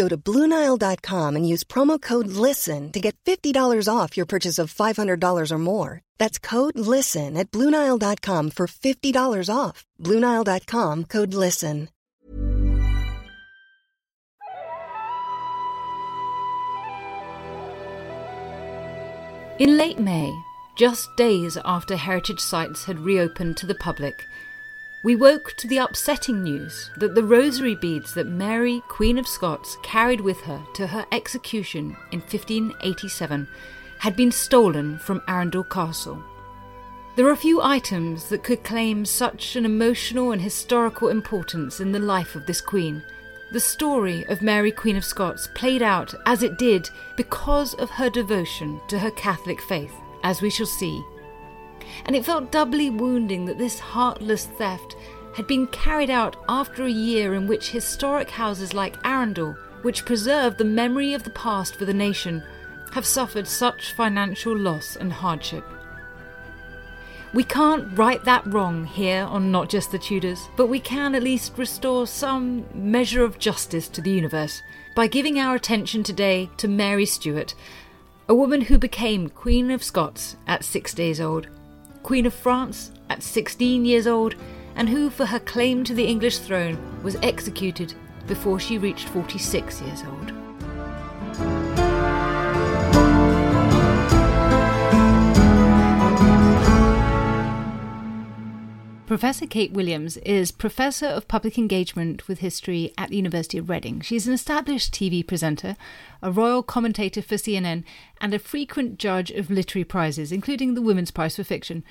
Go to BlueNile.com and use promo code LISTEN to get $50 off your purchase of $500 or more. That's code LISTEN at BlueNile.com for $50 off. BlueNile.com code LISTEN. In late May, just days after heritage sites had reopened to the public, we woke to the upsetting news that the rosary beads that Mary, Queen of Scots, carried with her to her execution in 1587 had been stolen from Arundel Castle. There are few items that could claim such an emotional and historical importance in the life of this queen. The story of Mary, Queen of Scots, played out as it did because of her devotion to her Catholic faith, as we shall see. And it felt doubly wounding that this heartless theft had been carried out after a year in which historic houses like Arundel, which preserve the memory of the past for the nation, have suffered such financial loss and hardship. We can't right that wrong here on Not Just the Tudors, but we can at least restore some measure of justice to the universe by giving our attention today to Mary Stuart, a woman who became Queen of Scots at six days old, Queen of France at 16 years old, and who, for her claim to the English throne, was executed before she reached 46 years old. Professor Kate Williams is Professor of Public Engagement with History at the University of Reading. She's an established TV presenter, a royal commentator for CNN, and a frequent judge of literary prizes, including the Women's Prize for Fiction.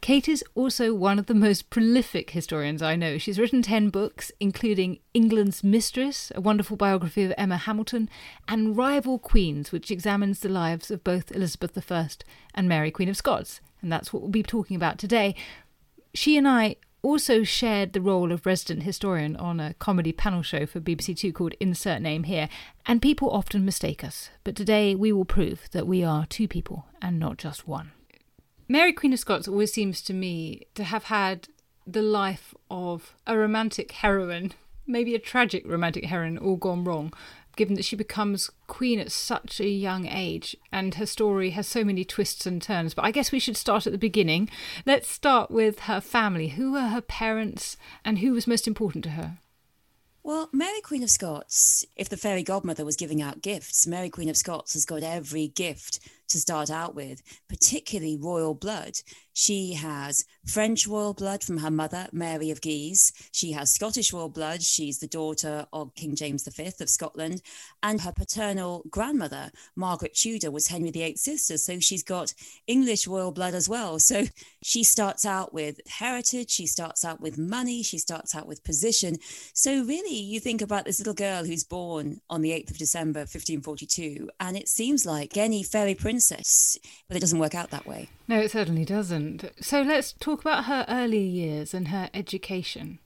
Kate is also one of the most prolific historians I know. She's written 10 books, including England's Mistress, a wonderful biography of Emma Hamilton, and Rival Queens, which examines the lives of both Elizabeth I and Mary, Queen of Scots. And that's what we'll be talking about today. She and I also shared the role of resident historian on a comedy panel show for BBC Two called Insert Name Here, and people often mistake us. But today we will prove that we are two people and not just one. Mary Queen of Scots always seems to me to have had the life of a romantic heroine, maybe a tragic romantic heroine, all gone wrong given that she becomes queen at such a young age and her story has so many twists and turns. But I guess we should start at the beginning. Let's start with her family. Who were her parents and who was most important to her? Well, Mary Queen of Scots, if the fairy godmother was giving out gifts, Mary Queen of Scots has got every gift to start out with, particularly royal blood. She has French royal blood from her mother, Mary of Guise. She has Scottish royal blood. She's the daughter of King James V of Scotland. And her paternal grandmother, Margaret Tudor, was Henry VIII's sister. So she's got English royal blood as well. So she starts out with heritage. She starts out with money. She starts out with position. So really, you think about this little girl who's born on the 8th of December, 1542, and it seems like any fairy princess, but it doesn't work out that way. No, it certainly doesn't. So let's talk about her early years and her education.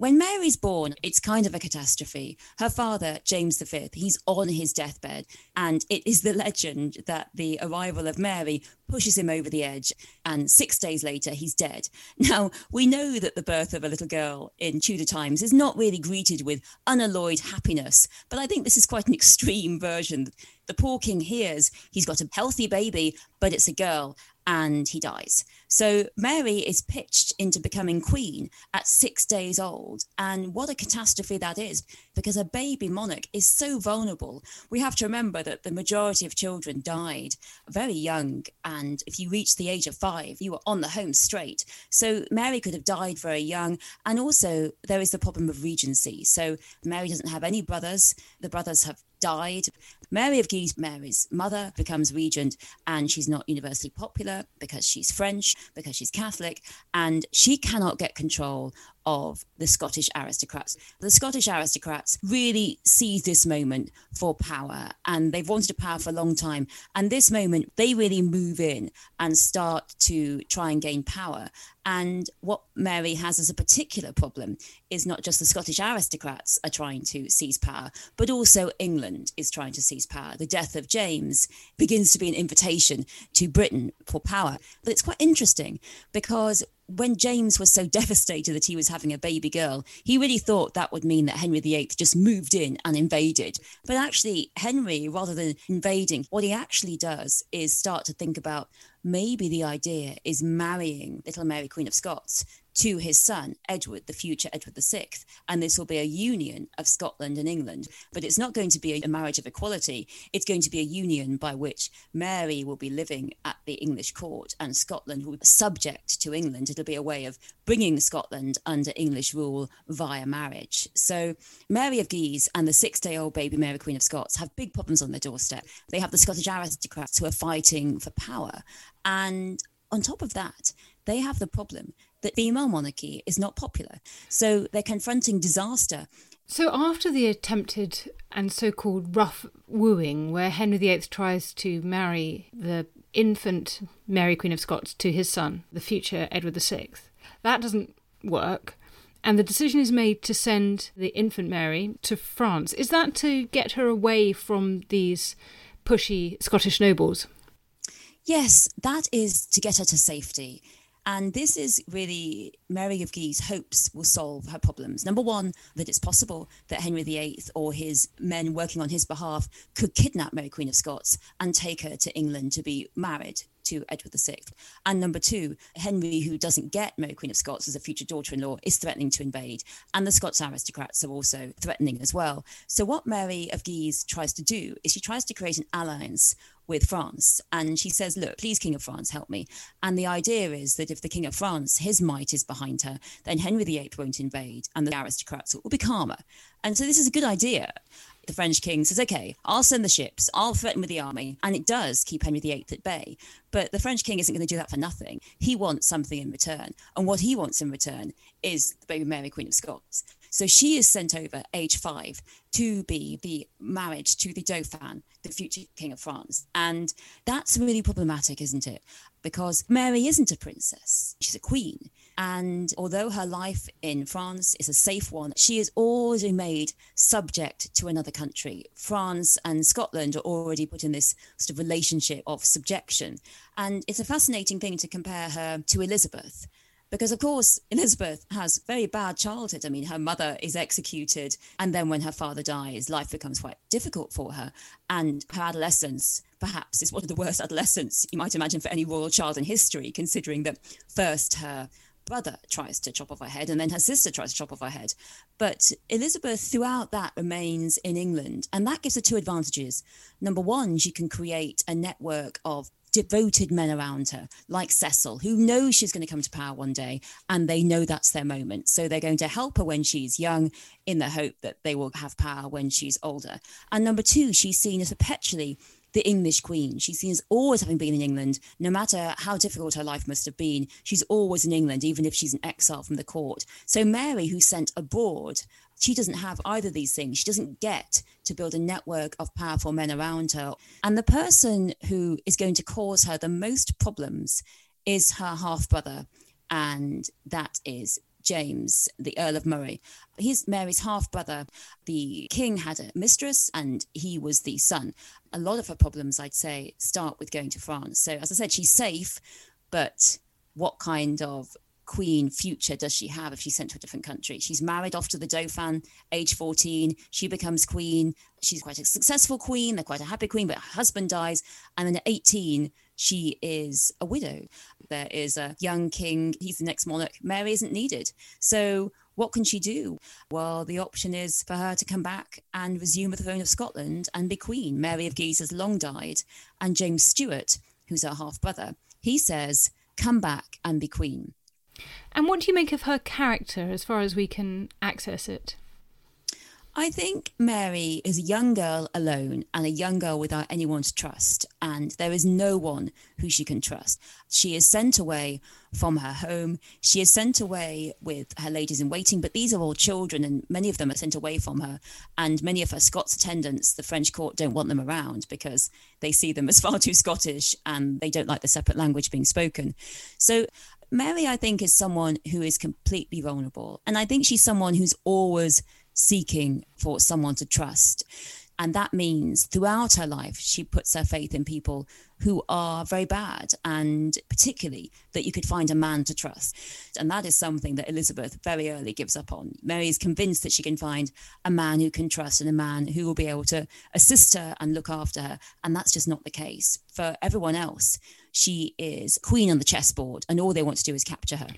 When Mary's born, it's kind of a catastrophe. Her father, James V, he's on his deathbed, and it is the legend that the arrival of Mary pushes him over the edge, and six days later, he's dead. Now, we know that the birth of a little girl in Tudor times is not really greeted with unalloyed happiness, but I think this is quite an extreme version. The poor king hears he's got a healthy baby, but it's a girl, and he dies. So Mary is pitched into becoming queen at six days old. And what a catastrophe that is. because a baby monarch is so vulnerable. We have to remember that the majority of children died very young. And if you reach the age of five, you were on the home straight. So Mary could have died very young. And also, there is the problem of regency. So Mary doesn't have any brothers. The brothers have died. Mary of Guise, Mary's mother, becomes regent, and she's not universally popular because she's French, because she's Catholic, and she cannot get control of the Scottish aristocrats. The Scottish aristocrats really seize this moment for power and they've wanted power for a long time. And this moment, they really move in and start to try and gain power. And what Mary has as a particular problem is not just the Scottish aristocrats are trying to seize power, but also England is trying to seize power. The death of James begins to be an invitation to Britain for power. But it's quite interesting because when James was so devastated that he was having a baby girl, he really thought that would mean that Henry VIII just moved in and invaded. But actually, Henry, rather than invading, what he actually does is start to think about maybe the idea is marrying little Mary, Queen of Scots, to his son, Edward, the future Edward VI. And this will be a union of Scotland and England. But it's not going to be a marriage of equality. It's going to be a union by which Mary will be living at the English court and Scotland will be subject to England. It'll be a way of bringing Scotland under English rule via marriage. So Mary of Guise and the six day old baby Mary, Queen of Scots, have big problems on their doorstep. They have the Scottish aristocrats who are fighting for power. And on top of that, they have the problem that female monarchy is not popular. So they're confronting disaster. So after the attempted and so called rough wooing, where Henry VIII tries to marry the infant Mary, Queen of Scots, to his son, the future Edward VI, that doesn't work. And the decision is made to send the infant Mary to France. Is that to get her away from these pushy Scottish nobles? Yes, that is to get her to safety. And this is really Mary of Guise hopes will solve her problems. Number one, that it's possible that Henry VIII or his men working on his behalf could kidnap Mary Queen of Scots and take her to England to be married to Edward VI. And number two, Henry, who doesn't get Mary Queen of Scots as a future daughter in law, is threatening to invade. And the Scots aristocrats are also threatening as well. So, what Mary of Guise tries to do is she tries to create an alliance with France. And she says, Look, please, King of France, help me. And the idea is that if the King of France, his might is behind her, then Henry VIII won't invade and the aristocrats will be calmer. And so this is a good idea. The French king says, okay, I'll send the ships, I'll threaten with the army. And it does keep Henry VIII at bay. But the French king isn't going to do that for nothing. He wants something in return. And what he wants in return is the baby Mary, Queen of Scots. So she is sent over, age five, to be the marriage to the Dauphin, the future King of France. And that's really problematic, isn't it? Because Mary isn't a princess, she's a queen. And although her life in France is a safe one, she is already made subject to another country. France and Scotland are already put in this sort of relationship of subjection. And it's a fascinating thing to compare her to Elizabeth because of course elizabeth has very bad childhood i mean her mother is executed and then when her father dies life becomes quite difficult for her and her adolescence perhaps is one of the worst adolescents you might imagine for any royal child in history considering that first her brother tries to chop off her head and then her sister tries to chop off her head but elizabeth throughout that remains in england and that gives her two advantages number one she can create a network of devoted men around her, like Cecil, who knows she's going to come to power one day and they know that's their moment. So they're going to help her when she's young in the hope that they will have power when she's older. And number two, she's seen as perpetually the English queen. She's seen as always having been in England, no matter how difficult her life must have been. She's always in England, even if she's an exile from the court. So Mary, who's sent abroad, she doesn't have either of these things. She doesn't get to build a network of powerful men around her. And the person who is going to cause her the most problems is her half brother, and that is James, the Earl of Moray. He's Mary's half brother. The king had a mistress and he was the son. A lot of her problems, I'd say, start with going to France. So, as I said, she's safe, but what kind of queen future does she have if she's sent to a different country? She's married off to the Dauphin, age 14. She becomes queen. She's quite a successful queen. They're quite a happy queen, but her husband dies. And then at 18, she is a widow. There is a young king. He's the next monarch. Mary isn't needed. So what can she do? Well, the option is for her to come back and resume the throne of Scotland and be queen. Mary of Guise has long died. And James Stuart, who's her half brother, he says, come back and be queen. And what do you make of her character as far as we can access it? I think Mary is a young girl alone and a young girl without anyone to trust. And there is no one who she can trust. She is sent away from her home. She is sent away with her ladies in waiting, but these are all children, and many of them are sent away from her. And many of her Scots attendants, the French court, don't want them around because they see them as far too Scottish and they don't like the separate language being spoken. So Mary, I think, is someone who is completely vulnerable. And I think she's someone who's always seeking for someone to trust. And that means throughout her life, she puts her faith in people who are very bad, and particularly that you could find a man to trust. And that is something that Elizabeth very early gives up on. Mary is convinced that she can find a man who can trust and a man who will be able to assist her and look after her. And that's just not the case. For everyone else, she is queen on the chessboard, and all they want to do is capture her.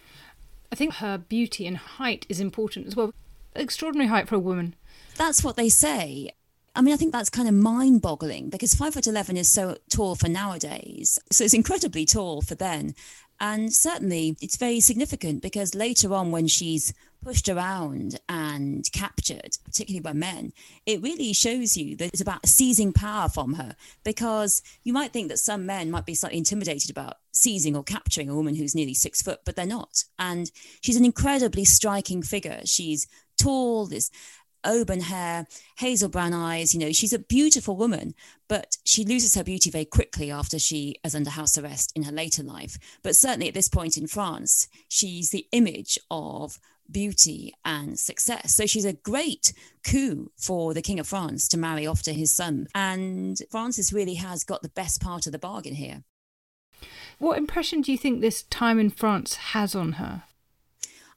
I think her beauty and height is important as well extraordinary height for a woman. That's what they say. I mean, I think that's kind of mind boggling because five foot 11 is so tall for nowadays. So it's incredibly tall for then. And certainly it's very significant because later on, when she's pushed around and captured, particularly by men, it really shows you that it's about seizing power from her. Because you might think that some men might be slightly intimidated about seizing or capturing a woman who's nearly six foot, but they're not. And she's an incredibly striking figure. She's tall, this auburn hair, hazel brown eyes. You know, she's a beautiful woman, but she loses her beauty very quickly after she is under house arrest in her later life. But certainly at this point in France, she's the image of beauty and success. So she's a great coup for the King of France to marry off to his son. And Francis really has got the best part of the bargain here. What impression do you think this time in France has on her?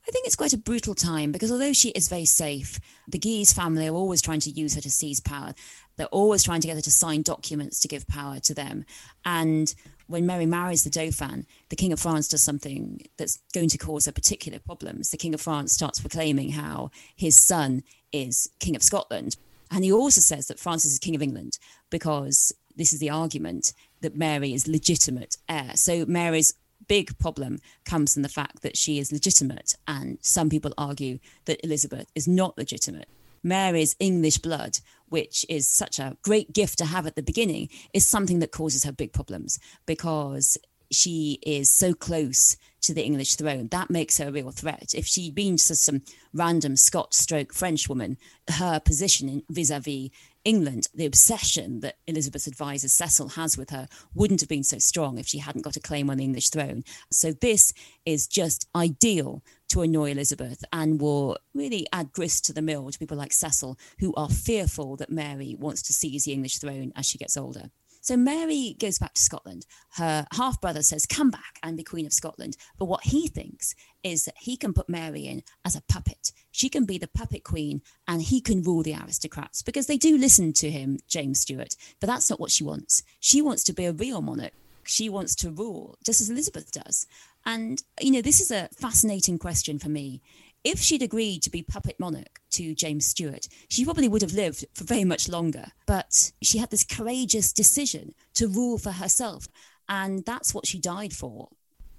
I think it's quite a brutal time because although she is very safe, the Guise family are always trying to use her to seize power. They're always trying to get her to sign documents to give power to them. And when Mary marries the Dauphin, the King of France does something that's going to cause her particular problems. The King of France starts proclaiming how his son is King of Scotland. And he also says that Francis is King of England because this is the argument that Mary is legitimate heir. So Mary's big problem comes from the fact that she is legitimate, and some people argue that Elizabeth is not legitimate. Mary's English blood, which is such a great gift to have at the beginning, is something that causes her big problems because she is so close to the English throne. That makes her a real threat. If she'd been just some random Scotch stroke French woman, her position vis a vis England, the obsession that Elizabeth's advisor Cecil has with her wouldn't have been so strong if she hadn't got a claim on the English throne. So this is just ideal to annoy Elizabeth and will really add grist to the mill to people like Cecil, who are fearful that Mary wants to seize the English throne as she gets older. So Mary goes back to Scotland. Her half brother says, Come back and be Queen of Scotland. But what he thinks is that he can put Mary in as a puppet. She can be the puppet queen and he can rule the aristocrats because they do listen to him, James Stuart. But that's not what she wants. She wants to be a real monarch. She wants to rule, just as Elizabeth does. And, you know, this is a fascinating question for me if she'd agreed to be puppet monarch to James Stuart, she probably would have lived for very much longer. But she had this courageous decision to rule for herself. And that's what she died for.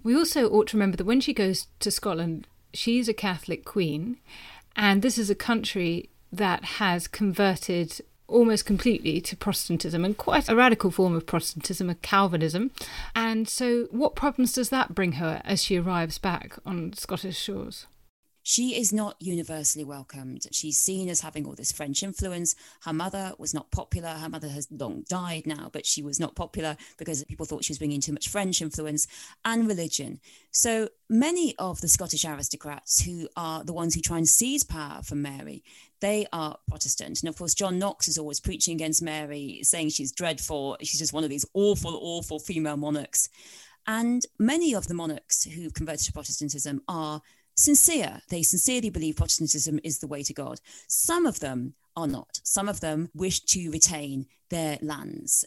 We also ought to remember that when she goes to Scotland, she's a Catholic queen. And this is a country that has converted almost completely to Protestantism and quite a radical form of Protestantism, a Calvinism. And so, what problems does that bring her as she arrives back on Scottish shores? She is not universally welcomed. She's seen as having all this French influence. Her mother was not popular. Her mother has long died now, but she was not popular because people thought she was bringing too much French influence and religion. So many of the Scottish aristocrats who are the ones who try and seize power from Mary, they are Protestant. And of course, John Knox is always preaching against Mary, saying she's dreadful. She's just one of these awful, awful female monarchs. And many of the monarchs who converted to Protestantism are sincere. They sincerely believe Protestantism is the way to God. Some of them are not. Some of them wish to retain their lands.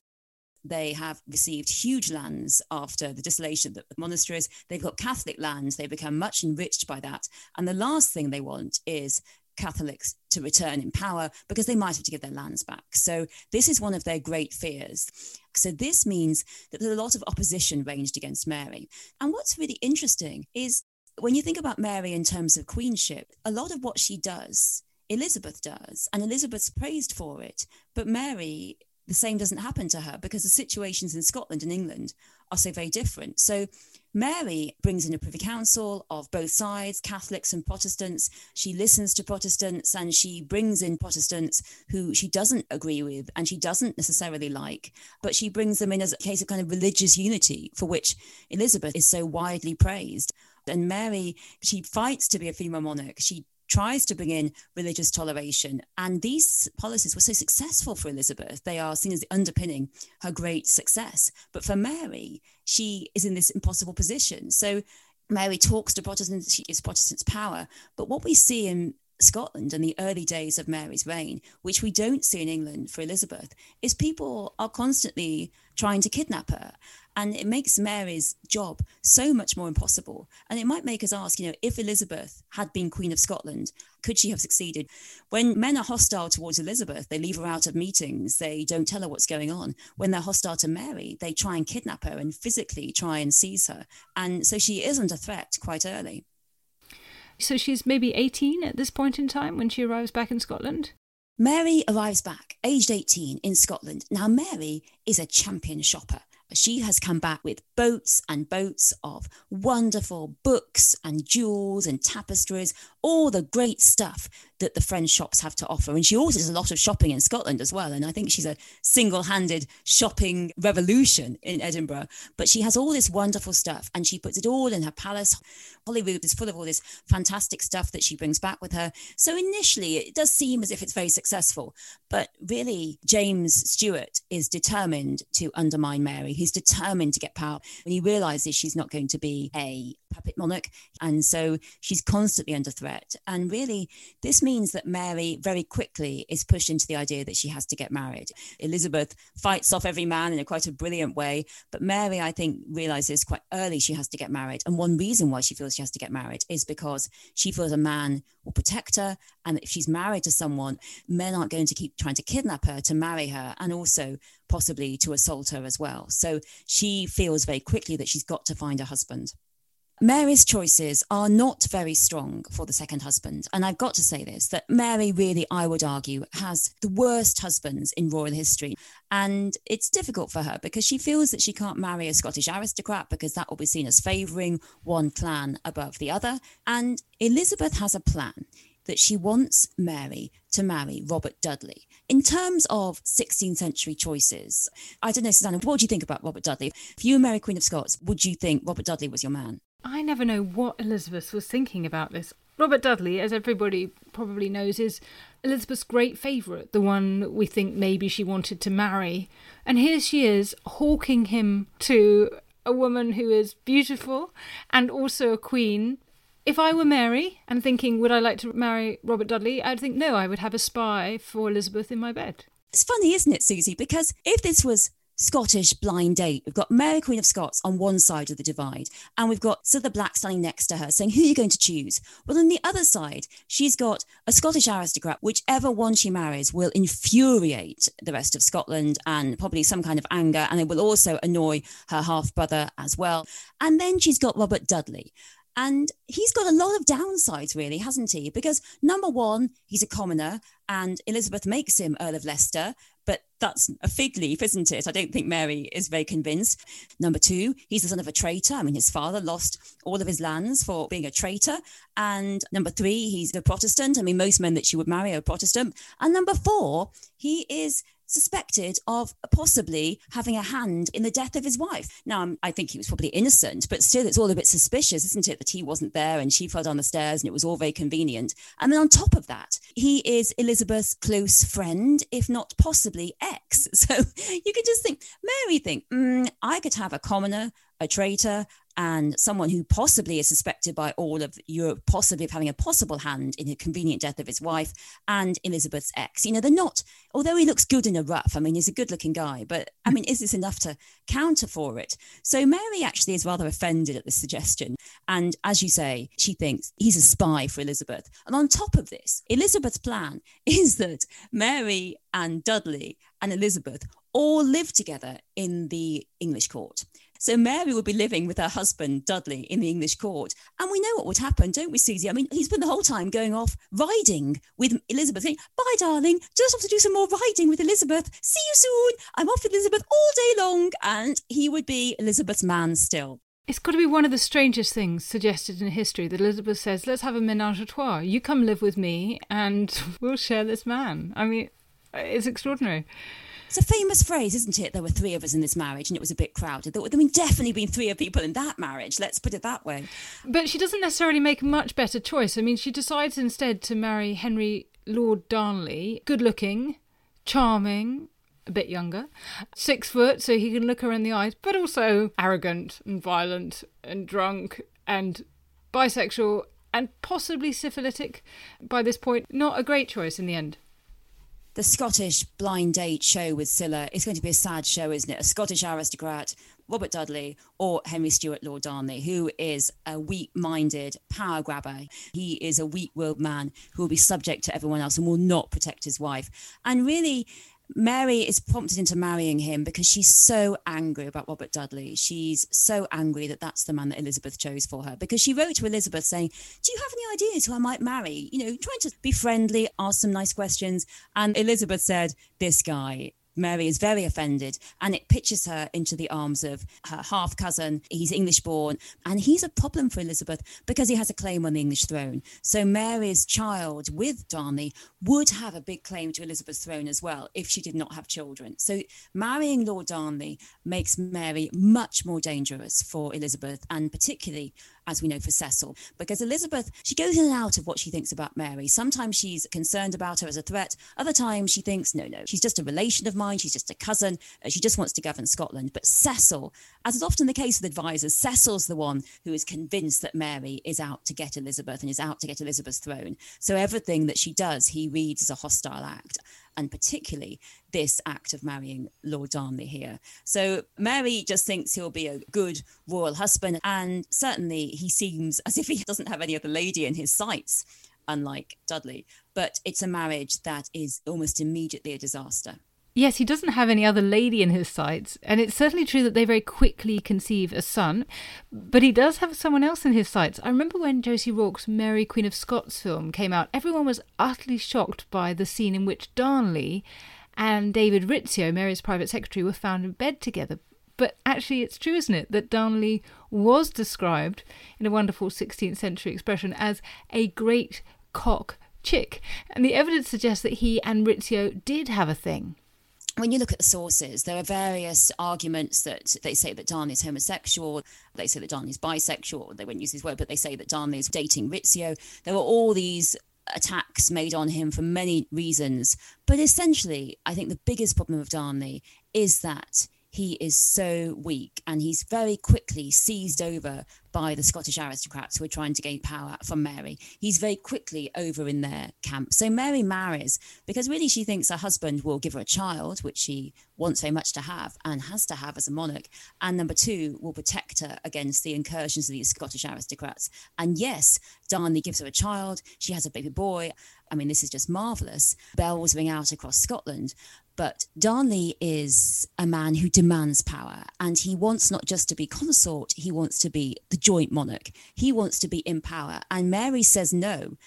They have received huge lands after the dissolution of the monasteries. They've got Catholic lands. They become much enriched by that. And the last thing they want is Catholics to return in power because they might have to give their lands back. So, this is one of their great fears. So, this means that there's a lot of opposition ranged against Mary. And what's really interesting is when you think about Mary in terms of queenship, a lot of what she does, Elizabeth does, and Elizabeth's praised for it. But Mary, the same doesn't happen to her because the situations in Scotland and England are so very different. So Mary brings in a privy council of both sides, Catholics and Protestants. She listens to Protestants and she brings in Protestants who she doesn't agree with and she doesn't necessarily like, but she brings them in as a case of kind of religious unity for which Elizabeth is so widely praised. And Mary, she fights to be a female monarch. She tries to bring in religious toleration. And these policies were so successful for Elizabeth. They are seen as underpinning her great success. But for Mary, she is in this impossible position. So Mary talks to Protestants, she gives Protestants power. But what we see in Scotland in the early days of Mary's reign, which we don't see in England for Elizabeth, is people are constantly trying to kidnap her. And it makes Mary's job so much more impossible. And it might make us ask, you know, if Elizabeth had been Queen of Scotland, could she have succeeded? When men are hostile towards Elizabeth, they leave her out of meetings, they don't tell her what's going on. When they're hostile to Mary, they try and kidnap her and physically try and seize her. And so she is under threat quite early. So she's maybe 18 at this point in time when she arrives back in Scotland? Mary arrives back, aged 18, in Scotland. Now, Mary is a champion shopper. She has come back with boats and boats of wonderful books and jewels and tapestries, all the great stuff that the French shops have to offer. And she also does a lot of shopping in Scotland as well. And I think she's a single handed shopping revolution in Edinburgh. But she has all this wonderful stuff and she puts it all in her palace. Holyrood is full of all this fantastic stuff that she brings back with her. So initially, it does seem as if it's very successful. But really, James Stewart is determined to undermine Mary. He's determined to get power. When he realizes she's not going to be a puppet monarch. And so she's constantly under threat. And really, this means that Mary very quickly is pushed into the idea that she has to get married. Elizabeth fights off every man in a quite a brilliant way. But Mary, I think, realizes quite early she has to get married. And one reason why she feels she has to get married is because she feels a man will protect her. And if she's married to someone, men aren't going to keep trying to kidnap her to marry her and also possibly to assault her as well. So she feels very quickly that she's got to find a husband. Mary's choices are not very strong for the second husband. And I've got to say this that Mary really, I would argue, has the worst husbands in royal history. And it's difficult for her because she feels that she can't marry a Scottish aristocrat because that will be seen as favouring one clan above the other. And Elizabeth has a plan that she wants Mary to marry Robert Dudley. In terms of 16th century choices, I don't know, Suzannah, what do you think about Robert Dudley? If you were Mary Queen of Scots, would you think Robert Dudley was your man? I never know what Elizabeth was thinking about this. Robert Dudley, as everybody probably knows, is Elizabeth's great favourite, the one we think maybe she wanted to marry. And here she is, hawking him to a woman who is beautiful and also a queen. If I were Mary and thinking, would I like to marry Robert Dudley, I'd think, no, I would have a spy for Elizabeth in my bed. It's funny, isn't it, Susie? Because if this was Scottish blind date. We've got Mary Queen of Scots on one side of the divide, and we've got Cilla Black standing next to her saying, Who are you going to choose? Well, on the other side, she's got a Scottish aristocrat. Whichever one she marries will infuriate the rest of Scotland and probably some kind of anger, and it will also annoy her half brother as well. And then she's got Robert Dudley. And he's got a lot of downsides, really, hasn't he? Because number one, he's a commoner, and Elizabeth makes him Earl of Leicester, but that's a fig leaf, isn't it? I don't think Mary is very convinced. Number two, he's the son of a traitor. I mean, his father lost all of his lands for being a traitor. And number three, he's a Protestant. I mean, most men that she would marry are Protestant. And number four, he is suspected of possibly having a hand in the death of his wife. Now, um, I think he was probably innocent, but still, it's all a bit suspicious, isn't it, that he wasn't there and she fell down the stairs and it was all very convenient. And then on top of that, he is Elizabeth's close friend, if not possibly ex. So you could just think, Mary think, mm, I could have a commoner a traitor and someone who possibly is suspected by all of Europe, possibly of having a possible hand in the convenient death of his wife and Elizabeth's ex. You know, they're not, although he looks good in a rough, I mean, he's a good looking guy, but I mean, is this enough to counter for it? So Mary actually is rather offended at this suggestion. And as you say, she thinks he's a spy for Elizabeth. And on top of this, Elizabeth's plan is that Mary and Dudley and Elizabeth all live together in the English court. So Mary would be living with her husband, Dudley, in the English court. And we know what would happen, don't we, Susie? I mean, he's been the whole time going off riding with Elizabeth, saying, Bye, darling. Just have to do some more riding with Elizabeth. See you soon. I'm off with Elizabeth all day long. And he would be Elizabeth's man still. It's got to be one of the strangest things suggested in history that Elizabeth says, Let's have a menage a trois. You come live with me and we'll share this man. I mean, it's extraordinary. It's a famous phrase, isn't it? There were three of us in this marriage and it was a bit crowded. There would have definitely been three of people in that marriage, let's put it that way. But she doesn't necessarily make a much better choice. I mean, she decides instead to marry Henry Lord Darnley, good looking, charming, a bit younger, six foot, so he can look her in the eyes, but also arrogant and violent and drunk and bisexual and possibly syphilitic by this point. Not a great choice in the end the Scottish blind date show with Cilla is going to be a sad show, isn't it? A Scottish aristocrat, Robert Dudley, or Henry Stuart Lord Darnley, who is a weak minded power grabber. He is a weak willed man who will be subject to everyone else and will not protect his wife. And really, Mary is prompted into marrying him because she's so angry about Robert Dudley. She's so angry that that's the man that Elizabeth chose for her because she wrote to Elizabeth saying, Do you have any ideas who I might marry? You know, trying to be friendly, ask some nice questions. And Elizabeth said, This guy. Mary is very offended and it pitches her into the arms of her half cousin. He's English born and he's a problem for Elizabeth because he has a claim on the English throne. So Mary's child with Darnley would have a big claim to Elizabeth's throne as well if she did not have children. So marrying Lord Darnley makes Mary much more dangerous for Elizabeth and particularly as we know for Cecil, because Elizabeth, she goes in and out of what she thinks about Mary. Sometimes she's concerned about her as a threat. Other times she thinks, no, no, she's just a relation of mine. She's just a cousin. Uh, she just wants to govern Scotland. But Cecil, as is often the case with advisors, Cecil's the one who is convinced that Mary is out to get Elizabeth and is out to get Elizabeth's throne. So everything that she does, he reads as a hostile act and particularly this act of marrying Lord Darnley here. So Mary just thinks he'll be a good royal husband, and certainly he seems as if he doesn't have any other lady in his sights, unlike Dudley. But it's a marriage that is almost immediately a disaster. Yes, he doesn't have any other lady in his sights, and it's certainly true that they very quickly conceive a son, but he does have someone else in his sights. I remember when Josie Rourke's Mary Queen of Scots film came out, everyone was utterly shocked by the scene in which Darnley and David Rizzio, Mary's private secretary, were found in bed together. But actually, it's true, isn't it, that Darnley was described in a wonderful 16th century expression as a great cock chick, and the evidence suggests that he and Rizzio did have a thing when you look at the sources, there are various arguments that they say that Darnley is homosexual, they say that Darnley is bisexual, they won't use this word, but they say that Darnley is dating Rizzio. There were all these attacks made on him for many reasons. But essentially, I think the biggest problem of Darnley is that he is so weak and he's very quickly seized over by the Scottish aristocrats who are trying to gain power from Mary. He's very quickly over in their camp. So Mary marries because really she thinks her husband will give her a child, which she wants very much to have and has to have as a monarch. And number two, will protect her against the incursions of these Scottish aristocrats. And yes, Darnley gives her a child. She has a baby boy. I mean, this is just marvelous. Bells ring out across Scotland. But Darnley is a man who demands power and he wants not just to be consort, he wants to be the joint monarch. He wants to be in power. And Mary says no.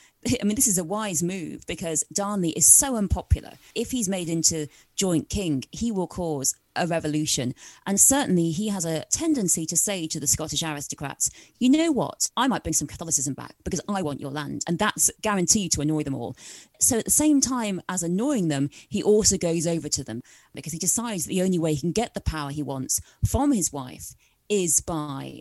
I mean, this is a wise move because Darnley is so unpopular. If he's made into joint king, he will cause a revolution. And certainly he has a tendency to say to the Scottish aristocrats, you know what? I might bring some Catholicism back because I want your land. And that's guaranteed to annoy them all. So at the same time as annoying them, he also goes over to them because he decides the only way he can get the power he wants from his wife is by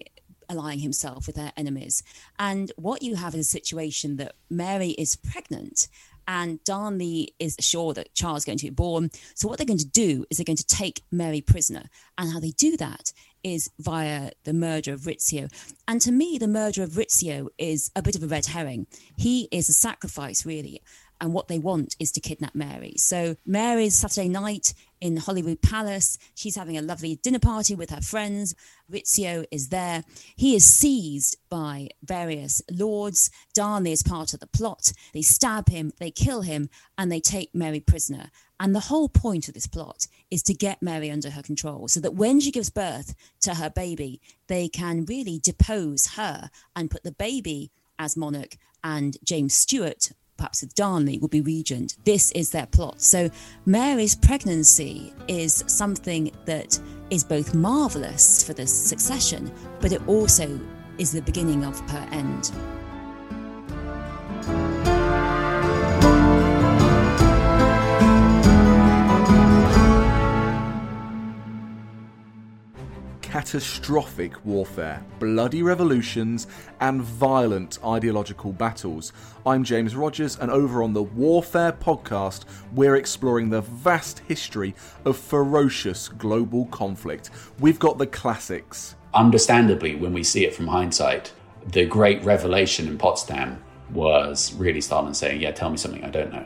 allying himself with their enemies. And what you have is a situation that Mary is pregnant and Darnley is sure that Charles is going to be born. So what they're going to do is they're going to take Mary prisoner. And how they do that is via the murder of Rizzio. And to me, the murder of Rizzio is a bit of a red herring. He is a sacrifice, really and what they want is to kidnap Mary. So Mary's Saturday night in Holyrood Palace. She's having a lovely dinner party with her friends. Rizzio is there. He is seized by various lords. Darnley is part of the plot. They stab him, they kill him, and they take Mary prisoner. And the whole point of this plot is to get Mary under her control so that when she gives birth to her baby, they can really depose her and put the baby as monarch and James Stuart perhaps Darnley, will be regent. This is their plot. So Mary's pregnancy is something that is both marvelous for the succession, but it also is the beginning of her end. Catastrophic warfare, bloody revolutions, and violent ideological battles. I'm James Rogers, and over on the Warfare podcast, we're exploring the vast history of ferocious global conflict. We've got the classics. Understandably, when we see it from hindsight, the great revelation in Potsdam was really Stalin saying, Yeah, tell me something I don't know.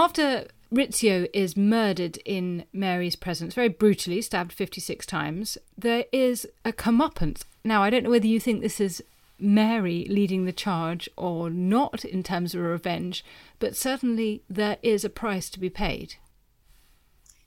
After Rizzio is murdered in Mary's presence, very brutally, stabbed 56 times, there is a comeuppance. Now, I don't know whether you think this is Mary leading the charge or not in terms of revenge, but certainly there is a price to be paid.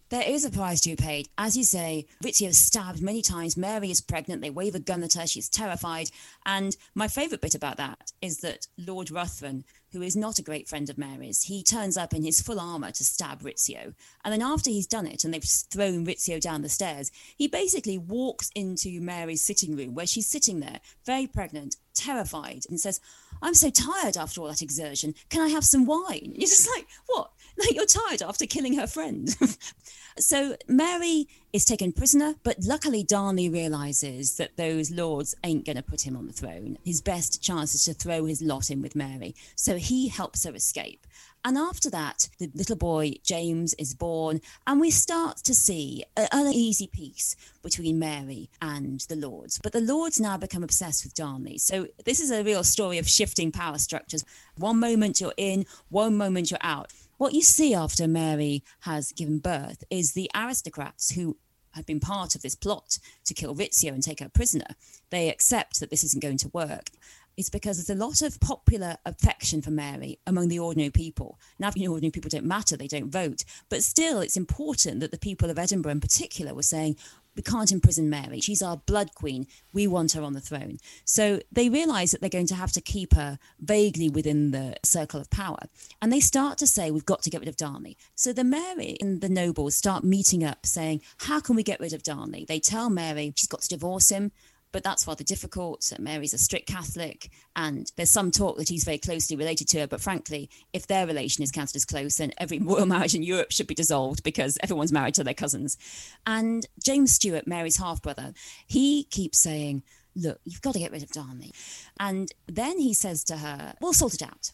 There is a price to be paid. As you say, Rizzio is stabbed many times. Mary is pregnant. They wave a gun at her. She's terrified. And my favourite bit about that is that Lord Ruthven, who is not a great friend of Mary's, he turns up in his full armour to stab Rizzio. And then after he's done it and they've thrown Rizzio down the stairs, he basically walks into Mary's sitting room where she's sitting there, very pregnant, terrified, and says, I'm so tired after all that exertion. Can I have some wine? You're just like, what? Like you're tired after killing her friend. so Mary is taken prisoner, but luckily Darnley realizes that those lords ain't going to put him on the throne. His best chance is to throw his lot in with Mary. So he helps her escape. And after that, the little boy James is born, and we start to see an uneasy peace between Mary and the Lords. But the Lords now become obsessed with Darnley. So this is a real story of shifting power structures. One moment you're in, one moment you're out. What you see after Mary has given birth is the aristocrats who had been part of this plot to kill Rizzio and take her prisoner. They accept that this isn't going to work It's because there's a lot of popular affection for Mary among the ordinary people. Now, the ordinary people don't matter, they don't vote, but still, it's important that the people of Edinburgh in particular were saying, we can't imprison Mary. She's our blood queen. We want her on the throne. So they realize that they're going to have to keep her vaguely within the circle of power. And they start to say, we've got to get rid of Darnley. So the Mary and the nobles start meeting up saying, how can we get rid of Darnley? They tell Mary she's got to divorce him but that's rather difficult. Mary's a strict Catholic, and there's some talk that he's very closely related to her. But frankly, if their relation is counted as close, then every royal marriage in Europe should be dissolved because everyone's married to their cousins. And James Stuart, Mary's half brother, he keeps saying, Look, you've got to get rid of Darnley. And then he says to her, We'll sort it out.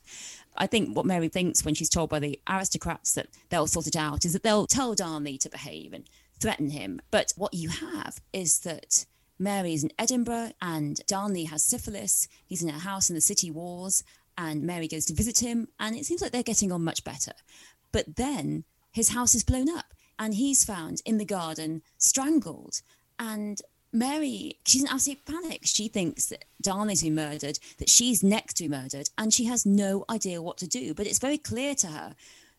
I think what Mary thinks when she's told by the aristocrats that they'll sort it out is that they'll tell Darnley to behave and threaten him. But what you have is that Mary's in Edinburgh and Darnley has syphilis. He's in a house in the city walls and Mary goes to visit him and it seems like they're getting on much better. But then his house is blown up and he's found in the garden strangled and Mary, she's in absolute panic. She thinks that Darnley's been murdered, that she's next to be murdered, and she has no idea what to do. But it's very clear to her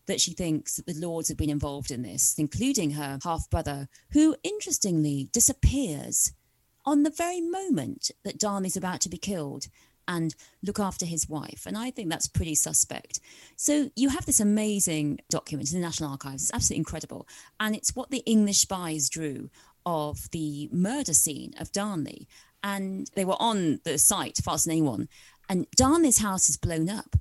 that she thinks that the Lords have been involved in this, including her half brother, who interestingly disappears on the very moment that Darnley's about to be killed and look after his wife. And I think that's pretty suspect. So you have this amazing document in the National Archives. It's absolutely incredible. And it's what the English spies drew of the murder scene of Darnley. And they were on the site faster than anyone. And Darnley's house is blown up.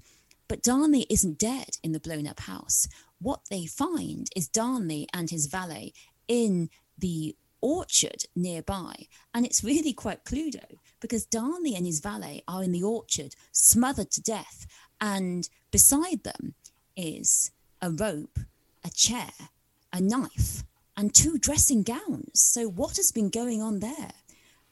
But Darnley isn't dead in the blown up house. What they find is Darnley and his valet in the orchard nearby. And it's really quite Cluedo because Darnley and his valet are in the orchard, smothered to death. And beside them is a rope, a chair, a knife, and two dressing gowns. So, what has been going on there?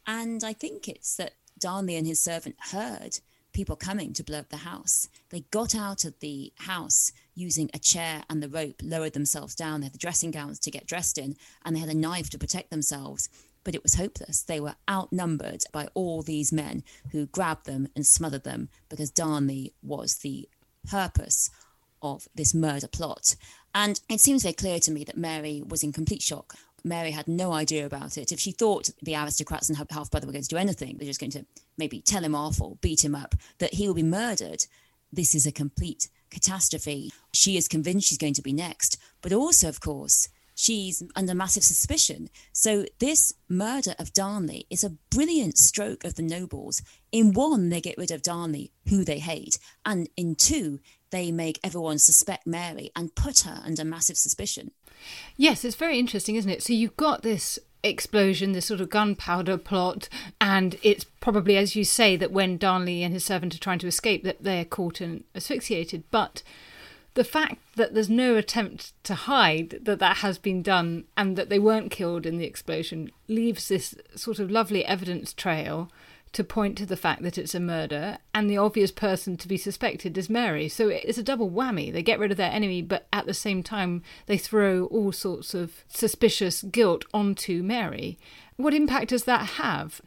And I think it's that Darnley and his servant heard people coming to blow up the house. They got out of the house using a chair and the rope, lowered themselves down. They had the dressing gowns to get dressed in, and they had a knife to protect themselves. But it was hopeless. They were outnumbered by all these men who grabbed them and smothered them because Darnley was the purpose of this murder plot. And it seems very clear to me that Mary was in complete shock Mary had no idea about it. If she thought the aristocrats and her half brother were going to do anything, they're just going to maybe tell him off or beat him up, that he will be murdered. This is a complete catastrophe. She is convinced she's going to be next. But also, of course, she's under massive suspicion. So, this murder of Darnley is a brilliant stroke of the nobles. In one, they get rid of Darnley, who they hate. And in two, they make everyone suspect Mary and put her under massive suspicion. Yes, it's very interesting, isn't it? So you've got this explosion, this sort of gunpowder plot, and it's probably, as you say, that when Darnley and his servant are trying to escape, that they're caught and asphyxiated. But the fact that there's no attempt to hide that that has been done and that they weren't killed in the explosion leaves this sort of lovely evidence trail to point to the fact that it's a murder, and the obvious person to be suspected is Mary. So it's a double whammy. They get rid of their enemy, but at the same time, they throw all sorts of suspicious guilt onto Mary. What impact does that have?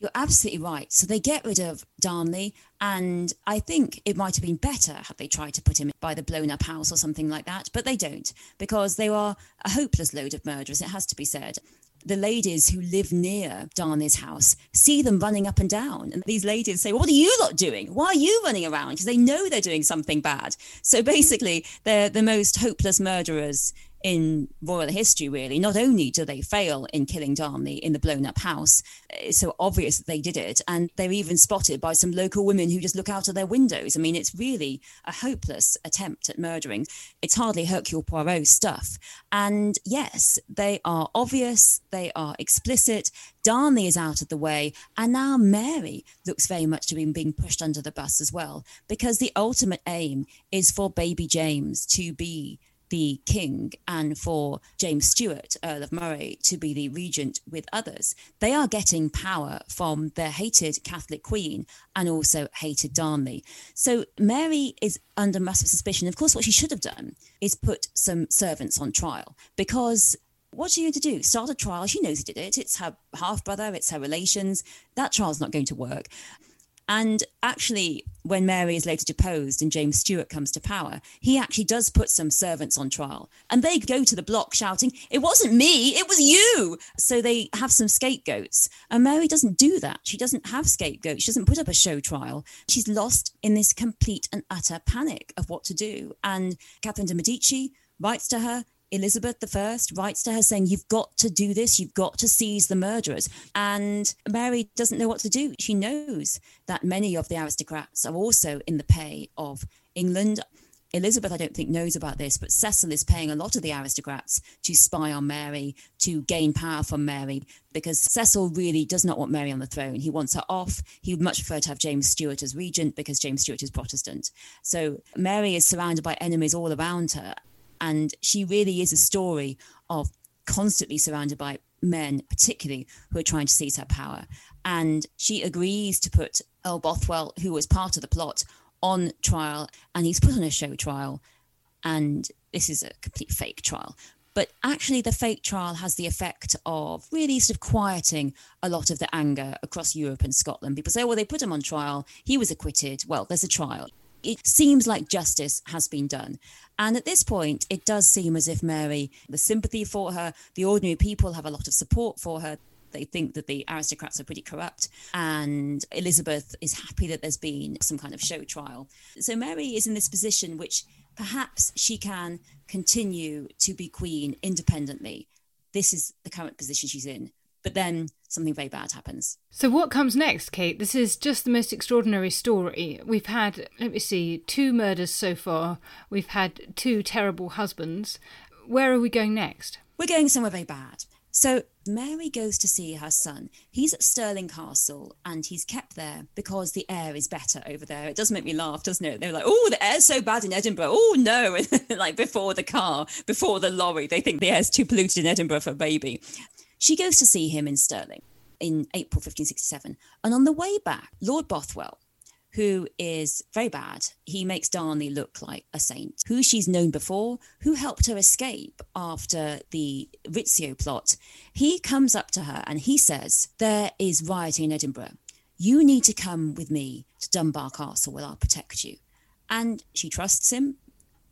You're absolutely right. So they get rid of Darnley, and I think it might have been better had they tried to put him by the blown up house or something like that, but they don't because they are a hopeless load of murderers, it has to be said the ladies who live near Darnley's house see them running up and down. And these ladies say, What are you lot doing? Why are you running around? Because they know they're doing something bad. So basically, they're the most hopeless murderers in royal history, really. Not only do they fail in killing Darnley in the blown up house, it's so obvious that they did it, and they're even spotted by some local women who just look out of their windows. I mean, it's really a hopeless attempt at murdering. It's hardly Hercule Poirot stuff. And yes, they are obvious, they are explicit. Darnley is out of the way, and now Mary looks very much to be being pushed under the bus as well, because the ultimate aim is for baby James to be the king and for James Stuart, Earl of Moray, to be the regent with others. They are getting power from their hated Catholic queen and also hated Darnley. So Mary is under massive suspicion. Of course, what she should have done is put some servants on trial because What's she going to do? Start a trial? She knows he did it. It's her half brother, it's her relations. That trial's not going to work. And actually, when Mary is later deposed and James Stewart comes to power, he actually does put some servants on trial. And they go to the block shouting, It wasn't me, it was you. So they have some scapegoats. And Mary doesn't do that. She doesn't have scapegoats. She doesn't put up a show trial. She's lost in this complete and utter panic of what to do. And Catherine de' Medici writes to her, Elizabeth I writes to her saying, You've got to do this, you've got to seize the murderers. And Mary doesn't know what to do. She knows that many of the aristocrats are also in the pay of England. Elizabeth, I don't think, knows about this, but Cecil is paying a lot of the aristocrats to spy on Mary, to gain power from Mary, because Cecil really does not want Mary on the throne. He wants her off. He would much prefer to have James Stuart as regent because James Stuart is Protestant. So Mary is surrounded by enemies all around her. And she really is a story of constantly surrounded by men, particularly who are trying to seize her power. And she agrees to put Earl Bothwell, who was part of the plot, on trial, and he's put on a show trial. And this is a complete fake trial. But actually, the fake trial has the effect of really sort of quieting a lot of the anger across Europe and Scotland. People say, well, they put him on trial. He was acquitted. Well, there's a trial it seems like justice has been done. And at this point, it does seem as if Mary, the sympathy for her, the ordinary people have a lot of support for her. They think that the aristocrats are pretty corrupt. And Elizabeth is happy that there's been some kind of show trial. So Mary is in this position which perhaps she can continue to be queen independently. This is the current position she's in. But then something very bad happens. So, what comes next, Kate? This is just the most extraordinary story. We've had, let me see, two murders so far, we've had two terrible husbands. Where are we going next? We're going somewhere very bad. So, Mary goes to see her son. He's at Stirling Castle and he's kept there because the air is better over there. It does make me laugh, doesn't it? They're like, oh, the air's so bad in Edinburgh. Oh, no. like before the car, before the lorry, they think the air's too polluted in Edinburgh for a baby. She goes to see him in Stirling in April 1567. And on the way back, Lord Bothwell, who is very bad, he makes Darnley look like a saint, who she's known before, who helped her escape after the Rizzio plot. He comes up to her and he says, There is rioting in Edinburgh. You need to come with me to Dunbar Castle where I'll protect you. And she trusts him,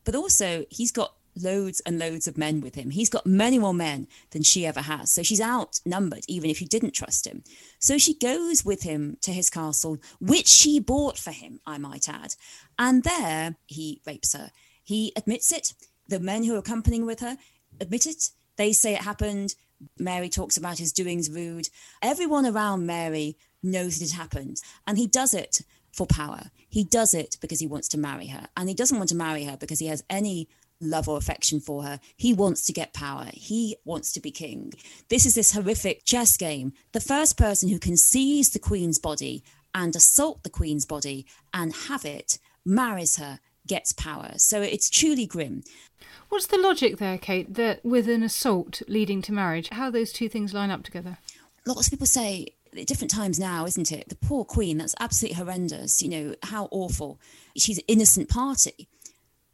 but also he's got loads and loads of men with him. He's got many more men than she ever has. So she's outnumbered, even if she didn't trust him. So she goes with him to his castle, which she bought for him, I might add. And there he rapes her. He admits it. The men who are accompanying with her admit it. They say it happened. Mary talks about his doings rude. Everyone around Mary knows that it happened. And he does it for power. He does it because he wants to marry her. And he doesn't want to marry her because he has any love or affection for her. He wants to get power. He wants to be king. This is this horrific chess game. The first person who can seize the queen's body and assault the queen's body and have it marries her, gets power. So it's truly grim. What's the logic there, Kate, that with an assault leading to marriage, how those two things line up together? Lots of people say at different times now, isn't it? The poor queen, that's absolutely horrendous. You know, how awful. She's an innocent party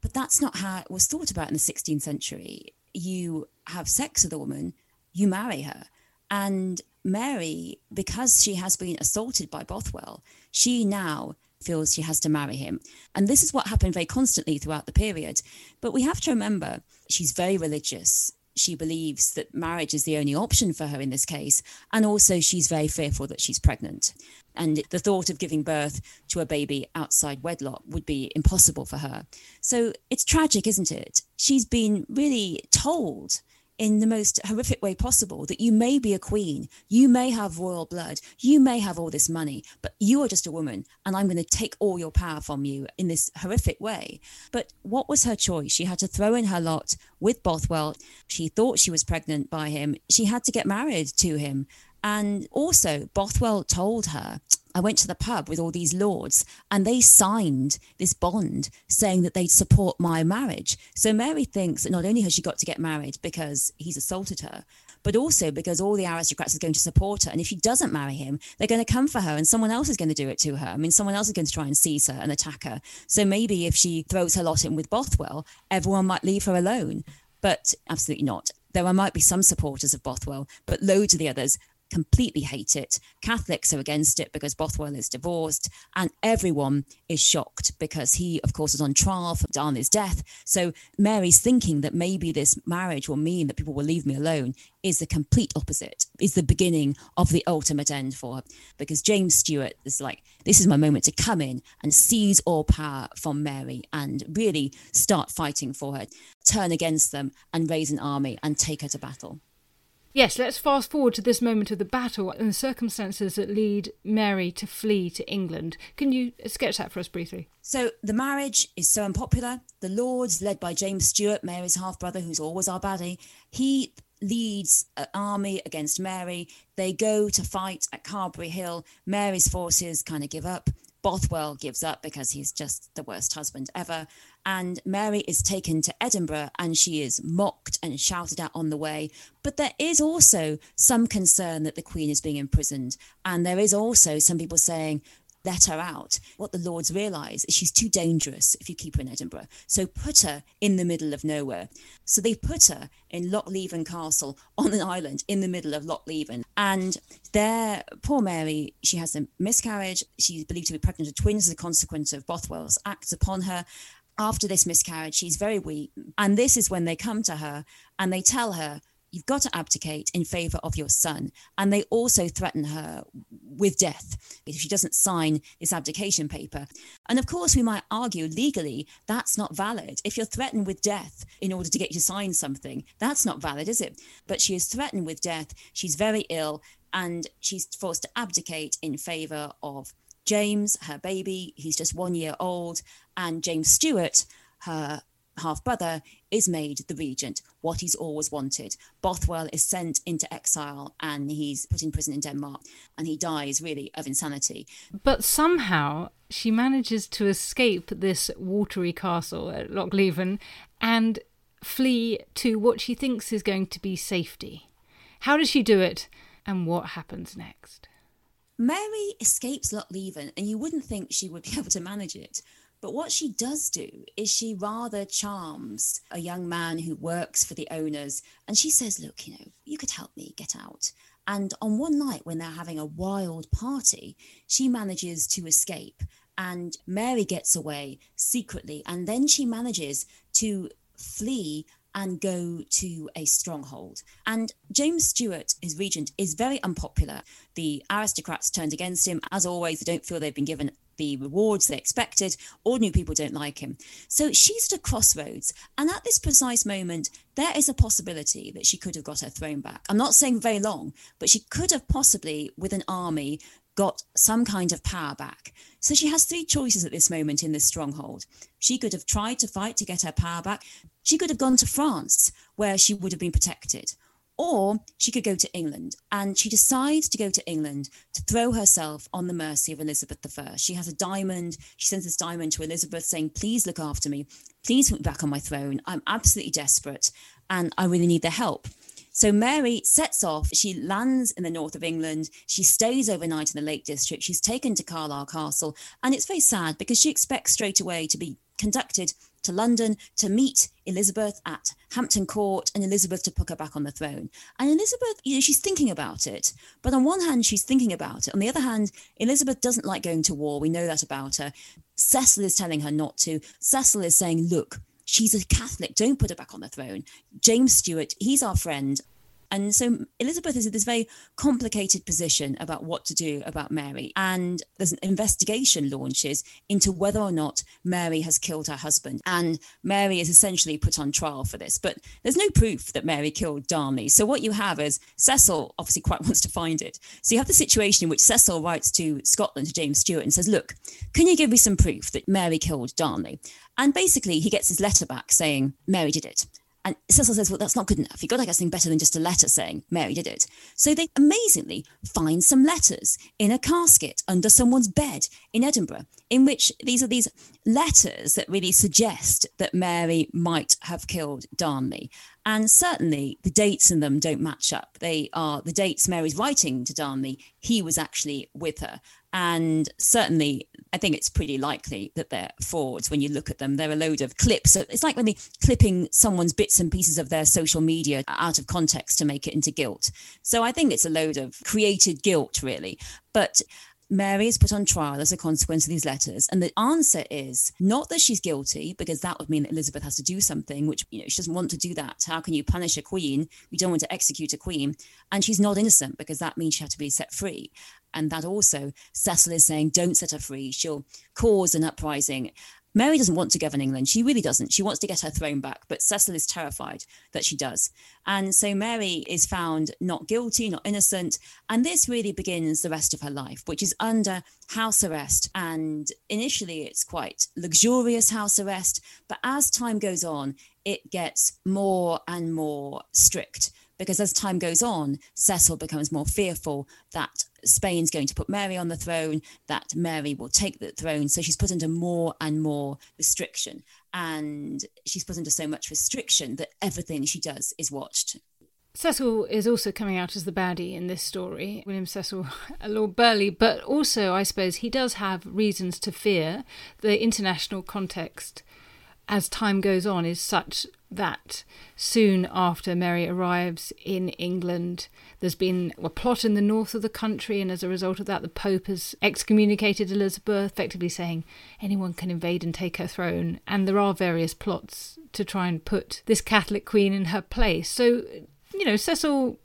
but that's not how it was thought about in the 16th century. You have sex with a woman, you marry her. And Mary, because she has been assaulted by Bothwell, she now feels she has to marry him. And this is what happened very constantly throughout the period. But we have to remember she's very religious. She believes that marriage is the only option for her in this case. And also, she's very fearful that she's pregnant. And the thought of giving birth to a baby outside wedlock would be impossible for her. So it's tragic, isn't it? She's been really told in the most horrific way possible that you may be a queen, you may have royal blood, you may have all this money, but you are just a woman, and I'm going to take all your power from you in this horrific way. But what was her choice? She had to throw in her lot with Bothwell. She thought she was pregnant by him. She had to get married to him. And also, Bothwell told her, I went to the pub with all these lords and they signed this bond saying that they'd support my marriage. So Mary thinks that not only has she got to get married because he's assaulted her, but also because all the aristocrats are going to support her. And if she doesn't marry him, they're going to come for her and someone else is going to do it to her. I mean, someone else is going to try and seize her and attack her. So maybe if she throws her lot in with Bothwell, everyone might leave her alone. But absolutely not. There might be some supporters of Bothwell, but loads of the others completely hate it. Catholics are against it because Bothwell is divorced, and everyone is shocked because he, of course, is on trial for Darnley's death. So Mary's thinking that maybe this marriage will mean that people will leave me alone is the complete opposite, is the beginning of the ultimate end for her. Because James Stewart is like, this is my moment to come in and seize all power from Mary and really start fighting for her, turn against them and raise an army and take her to battle. Yes, let's fast forward to this moment of the battle and the circumstances that lead Mary to flee to England. Can you sketch that for us briefly? So, the marriage is so unpopular. The Lords, led by James Stuart, Mary's half brother, who's always our baddie, he leads an army against Mary. They go to fight at Carberry Hill. Mary's forces kind of give up. Bothwell gives up because he's just the worst husband ever. And Mary is taken to Edinburgh and she is mocked and shouted at on the way. But there is also some concern that the Queen is being imprisoned. And there is also some people saying, let her out. What the Lords realise is she's too dangerous if you keep her in Edinburgh. So put her in the middle of nowhere. So they put her in Lochleven Castle on an island in the middle of Lochleven. And there, poor Mary, she has a miscarriage. She's believed to be pregnant with twins as a consequence of Bothwell's acts upon her. After this miscarriage, she's very weak. And this is when they come to her and they tell her, You've got to abdicate in favor of your son. And they also threaten her with death if she doesn't sign this abdication paper. And of course, we might argue legally that's not valid. If you're threatened with death in order to get you to sign something, that's not valid, is it? But she is threatened with death. She's very ill and she's forced to abdicate in favor of James, her baby. He's just one year old. And James Stewart, her half brother, is made the regent, what he's always wanted. Bothwell is sent into exile and he's put in prison in Denmark and he dies really of insanity. But somehow she manages to escape this watery castle at Lochleven and flee to what she thinks is going to be safety. How does she do it and what happens next? Mary escapes Lochleven and you wouldn't think she would be able to manage it. But what she does do is she rather charms a young man who works for the owners. And she says, Look, you know, you could help me get out. And on one night when they're having a wild party, she manages to escape. And Mary gets away secretly. And then she manages to flee and go to a stronghold. And James Stewart, his regent, is very unpopular. The aristocrats turned against him. As always, they don't feel they've been given the rewards they expected. Ordinary people don't like him. So she's at a crossroads. And at this precise moment, there is a possibility that she could have got her throne back. I'm not saying very long, but she could have possibly, with an army, got some kind of power back. So she has three choices at this moment in this stronghold. She could have tried to fight to get her power back. She could have gone to France, where she would have been protected. Or she could go to England. And she decides to go to England to throw herself on the mercy of Elizabeth I. She has a diamond. She sends this diamond to Elizabeth saying, Please look after me. Please put me back on my throne. I'm absolutely desperate and I really need their help. So Mary sets off. She lands in the north of England. She stays overnight in the Lake District. She's taken to Carlisle Castle. And it's very sad because she expects straight away to be conducted to London to meet Elizabeth at Hampton Court and Elizabeth to put her back on the throne. And Elizabeth, you know, she's thinking about it. But on one hand, she's thinking about it. On the other hand, Elizabeth doesn't like going to war. We know that about her. Cecil is telling her not to. Cecil is saying, look, she's a Catholic. Don't put her back on the throne. James Stewart, he's our friend. And so Elizabeth is in this very complicated position about what to do about Mary. And there's an investigation launches into whether or not Mary has killed her husband. And Mary is essentially put on trial for this. But there's no proof that Mary killed Darnley. So what you have is Cecil obviously quite wants to find it. So you have the situation in which Cecil writes to Scotland, to James Stewart, and says, Look, can you give me some proof that Mary killed Darnley? And basically, he gets his letter back saying, Mary did it. And Cecil says, well, that's not good enough. You've got to get something better than just a letter saying Mary did it. So they amazingly find some letters in a casket under someone's bed in Edinburgh, in which these are these letters that really suggest that Mary might have killed Darnley. And certainly the dates in them don't match up. They are the dates Mary's writing to Darnley, he was actually with her. And certainly, I think it's pretty likely that they're frauds when you look at them. They're a load of clips. It's like when they're clipping someone's bits and pieces of their social media out of context to make it into guilt. So I think it's a load of created guilt, really. But Mary is put on trial as a consequence of these letters. And the answer is not that she's guilty, because that would mean that Elizabeth has to do something, which, you know, she doesn't want to do that. How can you punish a queen? You don't want to execute a queen. And she's not innocent, because that means she had to be set free. And that also, Cecil is saying, don't set her free. She'll cause an uprising. Mary doesn't want to govern England. She really doesn't. She wants to get her throne back, but Cecil is terrified that she does. And so Mary is found not guilty, not innocent. And this really begins the rest of her life, which is under house arrest. And initially, it's quite luxurious house arrest. But as time goes on, it gets more and more strict because as time goes on, Cecil becomes more fearful that Spain's going to put Mary on the throne, that Mary will take the throne. So she's put under more and more restriction. And she's put under so much restriction that everything she does is watched. Cecil is also coming out as the baddie in this story, William Cecil, Lord Burghley, but also, I suppose, he does have reasons to fear the international context as time goes on is such that soon after Mary arrives in England, there's been a plot in the north of the country, and as a result of that, the Pope has excommunicated Elizabeth, effectively saying anyone can invade and take her throne. And there are various plots to try and put this Catholic queen in her place. So, you know, Cecil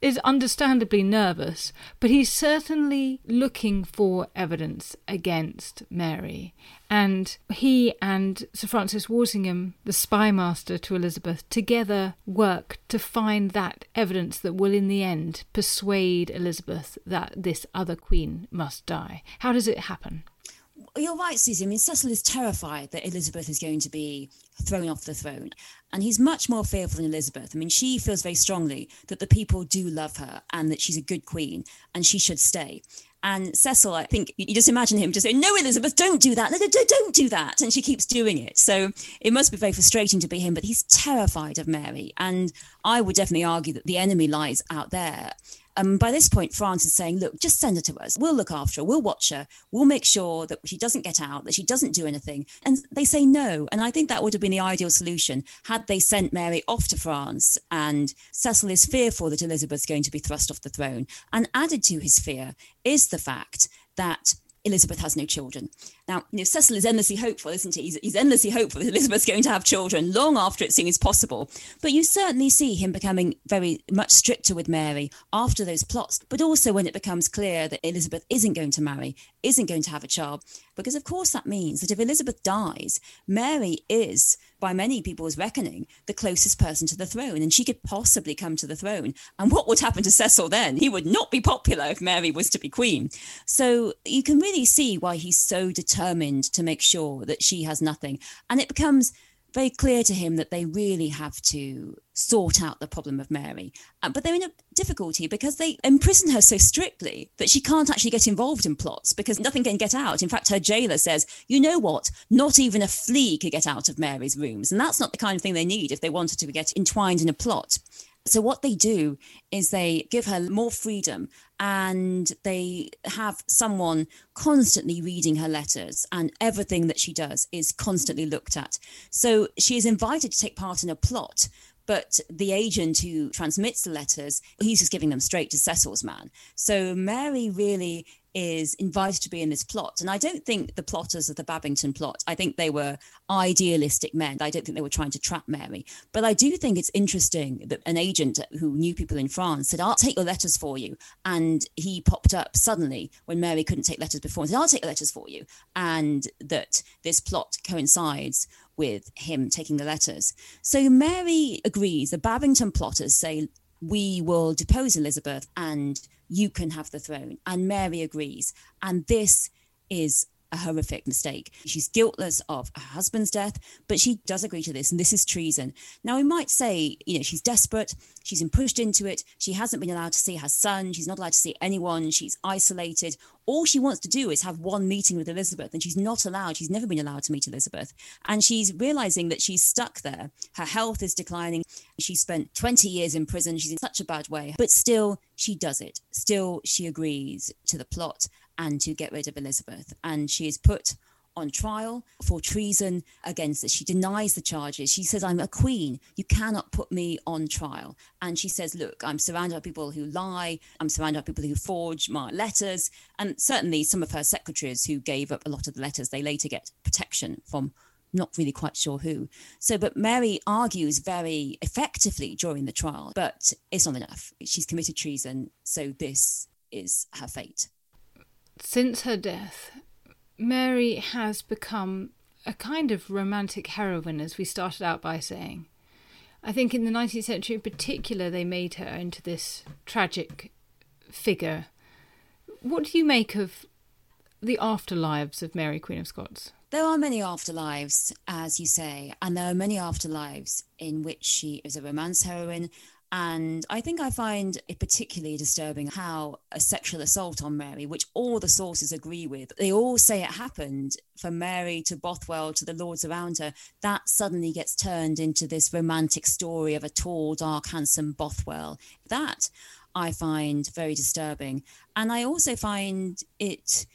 is understandably nervous, but he's certainly looking for evidence against Mary. And he and Sir Francis Walsingham, the spy master to Elizabeth, together work to find that evidence that will, in the end, persuade Elizabeth that this other queen must die. How does it happen? You're right, Susie. I mean, Cecil is terrified that Elizabeth is going to be thrown off the throne. And he's much more fearful than Elizabeth. I mean, she feels very strongly that the people do love her and that she's a good queen and she should stay. And Cecil, I think you just imagine him just saying, No, Elizabeth, don't do that. No, don't do that. And she keeps doing it. So it must be very frustrating to be him, but he's terrified of Mary. And I would definitely argue that the enemy lies out there. Um, by this point, France is saying, look, just send her to us. We'll look after her. We'll watch her. We'll make sure that she doesn't get out, that she doesn't do anything. And they say no. And I think that would have been the ideal solution had they sent Mary off to France. And Cecil is fearful that Elizabeth's going to be thrust off the throne. And added to his fear is the fact that Elizabeth has no children. Now, you know, Cecil is endlessly hopeful, isn't he? He's, he's, endlessly hopeful that Elizabeth's going to have children long after it seems possible. But you certainly see him becoming very much stricter with Mary after those plots, but also when it becomes clear that Elizabeth isn't going to marry, isn't going to have a child. Because, of course, that means that if Elizabeth dies, Mary is, by many people's reckoning, the closest person to the throne, and she could possibly come to the throne. And what would happen to Cecil then? He would not be popular if Mary was to be queen. So you can really see why he's so determined to make sure that she has nothing. And it becomes very clear to him that they really have to sort out the problem of Mary. Uh, but they're in a difficulty because they imprison her so strictly that she can't actually get involved in plots because nothing can get out. In fact, her jailer says, you know what? Not even a flea could get out of Mary's rooms. And that's not the kind of thing they need if they wanted to get entwined in a plot. So, what they do is they give her more freedom and they have someone constantly reading her letters, and everything that she does is constantly looked at. So, she is invited to take part in a plot. But the agent who transmits the letters, he's just giving them straight to Cecil's man. So Mary really is invited to be in this plot. And I don't think the plotters of the Babington plot, I think they were idealistic men. I don't think they were trying to trap Mary. But I do think it's interesting that an agent who knew people in France said, I'll take your letters for you. And he popped up suddenly when Mary couldn't take letters before and said, I'll take the letters for you. And that this plot coincides with him taking the letters. So Mary agrees. The Babington plotters say, we will depose Elizabeth and you can have the throne. And Mary agrees. And this is a horrific mistake. She's guiltless of her husband's death, but she does agree to this, and this is treason. Now, we might say, you know, she's desperate, she's been pushed into it, she hasn't been allowed to see her son, she's not allowed to see anyone, she's isolated. All she wants to do is have one meeting with Elizabeth, and she's not allowed, she's never been allowed to meet Elizabeth. And she's realizing that she's stuck there. Her health is declining. She spent 20 years in prison, she's in such a bad way, but still, she does it. Still, she agrees to the plot and to get rid of Elizabeth. And she is put on trial for treason against it. She denies the charges. She says, I'm a queen. You cannot put me on trial. And she says, Look, I'm surrounded by people who lie. I'm surrounded by people who forge my letters. And certainly some of her secretaries who gave up a lot of the letters, they later get protection from not really quite sure who. So, but Mary argues very effectively during the trial, but it's not enough. She's committed treason. So this is her fate since her death, Mary has become a kind of romantic heroine, as we started out by saying. I think in the 19th century in particular, they made her into this tragic figure. What do you make of the afterlives of Mary, Queen of Scots? There are many afterlives, as you say, and there are many afterlives in which she is a romance heroine and I think I find it particularly disturbing how a sexual assault on Mary, which all the sources agree with, they all say it happened from Mary to Bothwell to the lords around her, that suddenly gets turned into this romantic story of a tall, dark, handsome Bothwell. That I find very disturbing. And I also find it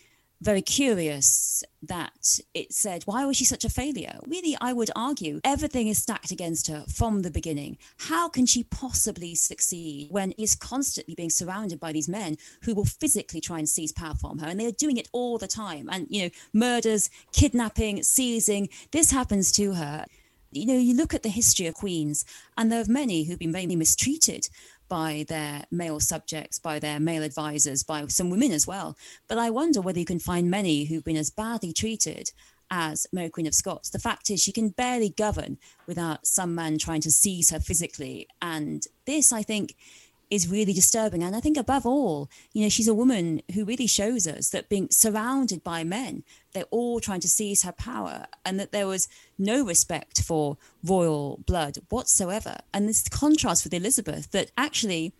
very curious that it said, Why was she such a failure? Really, I would argue everything is stacked against her from the beginning. How can she possibly succeed when when is constantly being surrounded by these men who will physically try and seize power from her? And they are doing it all the time. And, you know, murders, kidnapping, seizing, this happens to her. You know, you look at the history of queens, and there are many who've been mainly mistreated by their male subjects, by their male advisors, by some women as well. But I wonder whether you can find many who've been as badly treated as Mary Queen of Scots. The fact is, she can barely govern without some man trying to seize her physically. And this, I think, is really disturbing. And I think above all, you know, she's a woman who really shows us that being surrounded by men, they're all trying to seize her power and that there was no respect for royal blood whatsoever. And this contrast with Elizabeth that actually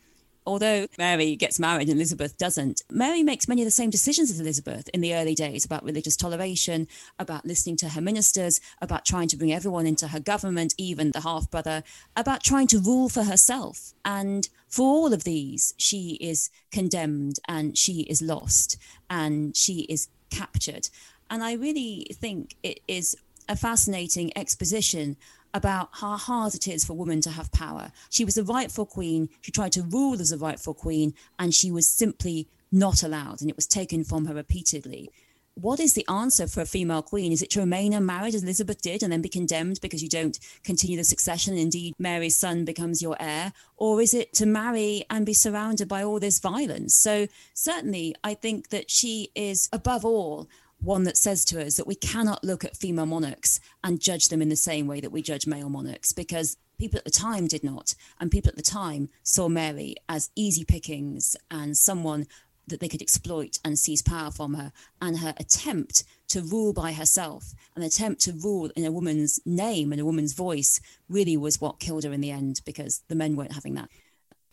although Mary gets married and Elizabeth doesn't, Mary makes many of the same decisions as Elizabeth in the early days about religious toleration, about listening to her ministers, about trying to bring everyone into her government, even the half brother, about trying to rule for herself. And for all of these, she is condemned and she is lost and she is captured. And I really think it is a fascinating exposition about how hard it is for women to have power. She was a rightful queen. She tried to rule as a rightful queen, and she was simply not allowed, and it was taken from her repeatedly. What is the answer for a female queen? Is it to remain unmarried as Elizabeth did and then be condemned because you don't continue the succession? And Indeed, Mary's son becomes your heir. Or is it to marry and be surrounded by all this violence? So, certainly, I think that she is, above all, one that says to us that we cannot look at female monarchs and judge them in the same way that we judge male monarchs because people at the time did not. And people at the time saw Mary as easy pickings and someone that they could exploit and seize power from her. And her attempt to rule by herself, an attempt to rule in a woman's name and a woman's voice, really was what killed her in the end because the men weren't having that.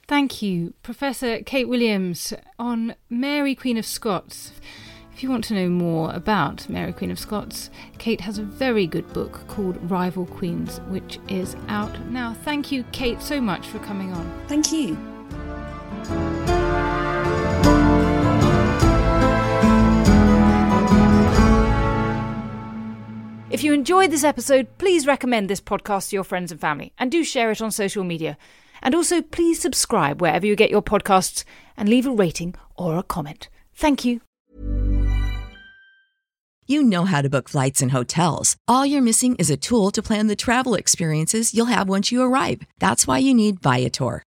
Thank you, Professor Kate Williams, on Mary, Queen of Scots. If you want to know more about Mary Queen of Scots, Kate has a very good book called Rival Queens, which is out now. Thank you, Kate, so much for coming on. Thank you. If you enjoyed this episode, please recommend this podcast to your friends and family and do share it on social media. And also, please subscribe wherever you get your podcasts and leave a rating or a comment. Thank you. You know how to book flights and hotels. All you're missing is a tool to plan the travel experiences you'll have once you arrive. That's why you need Viator.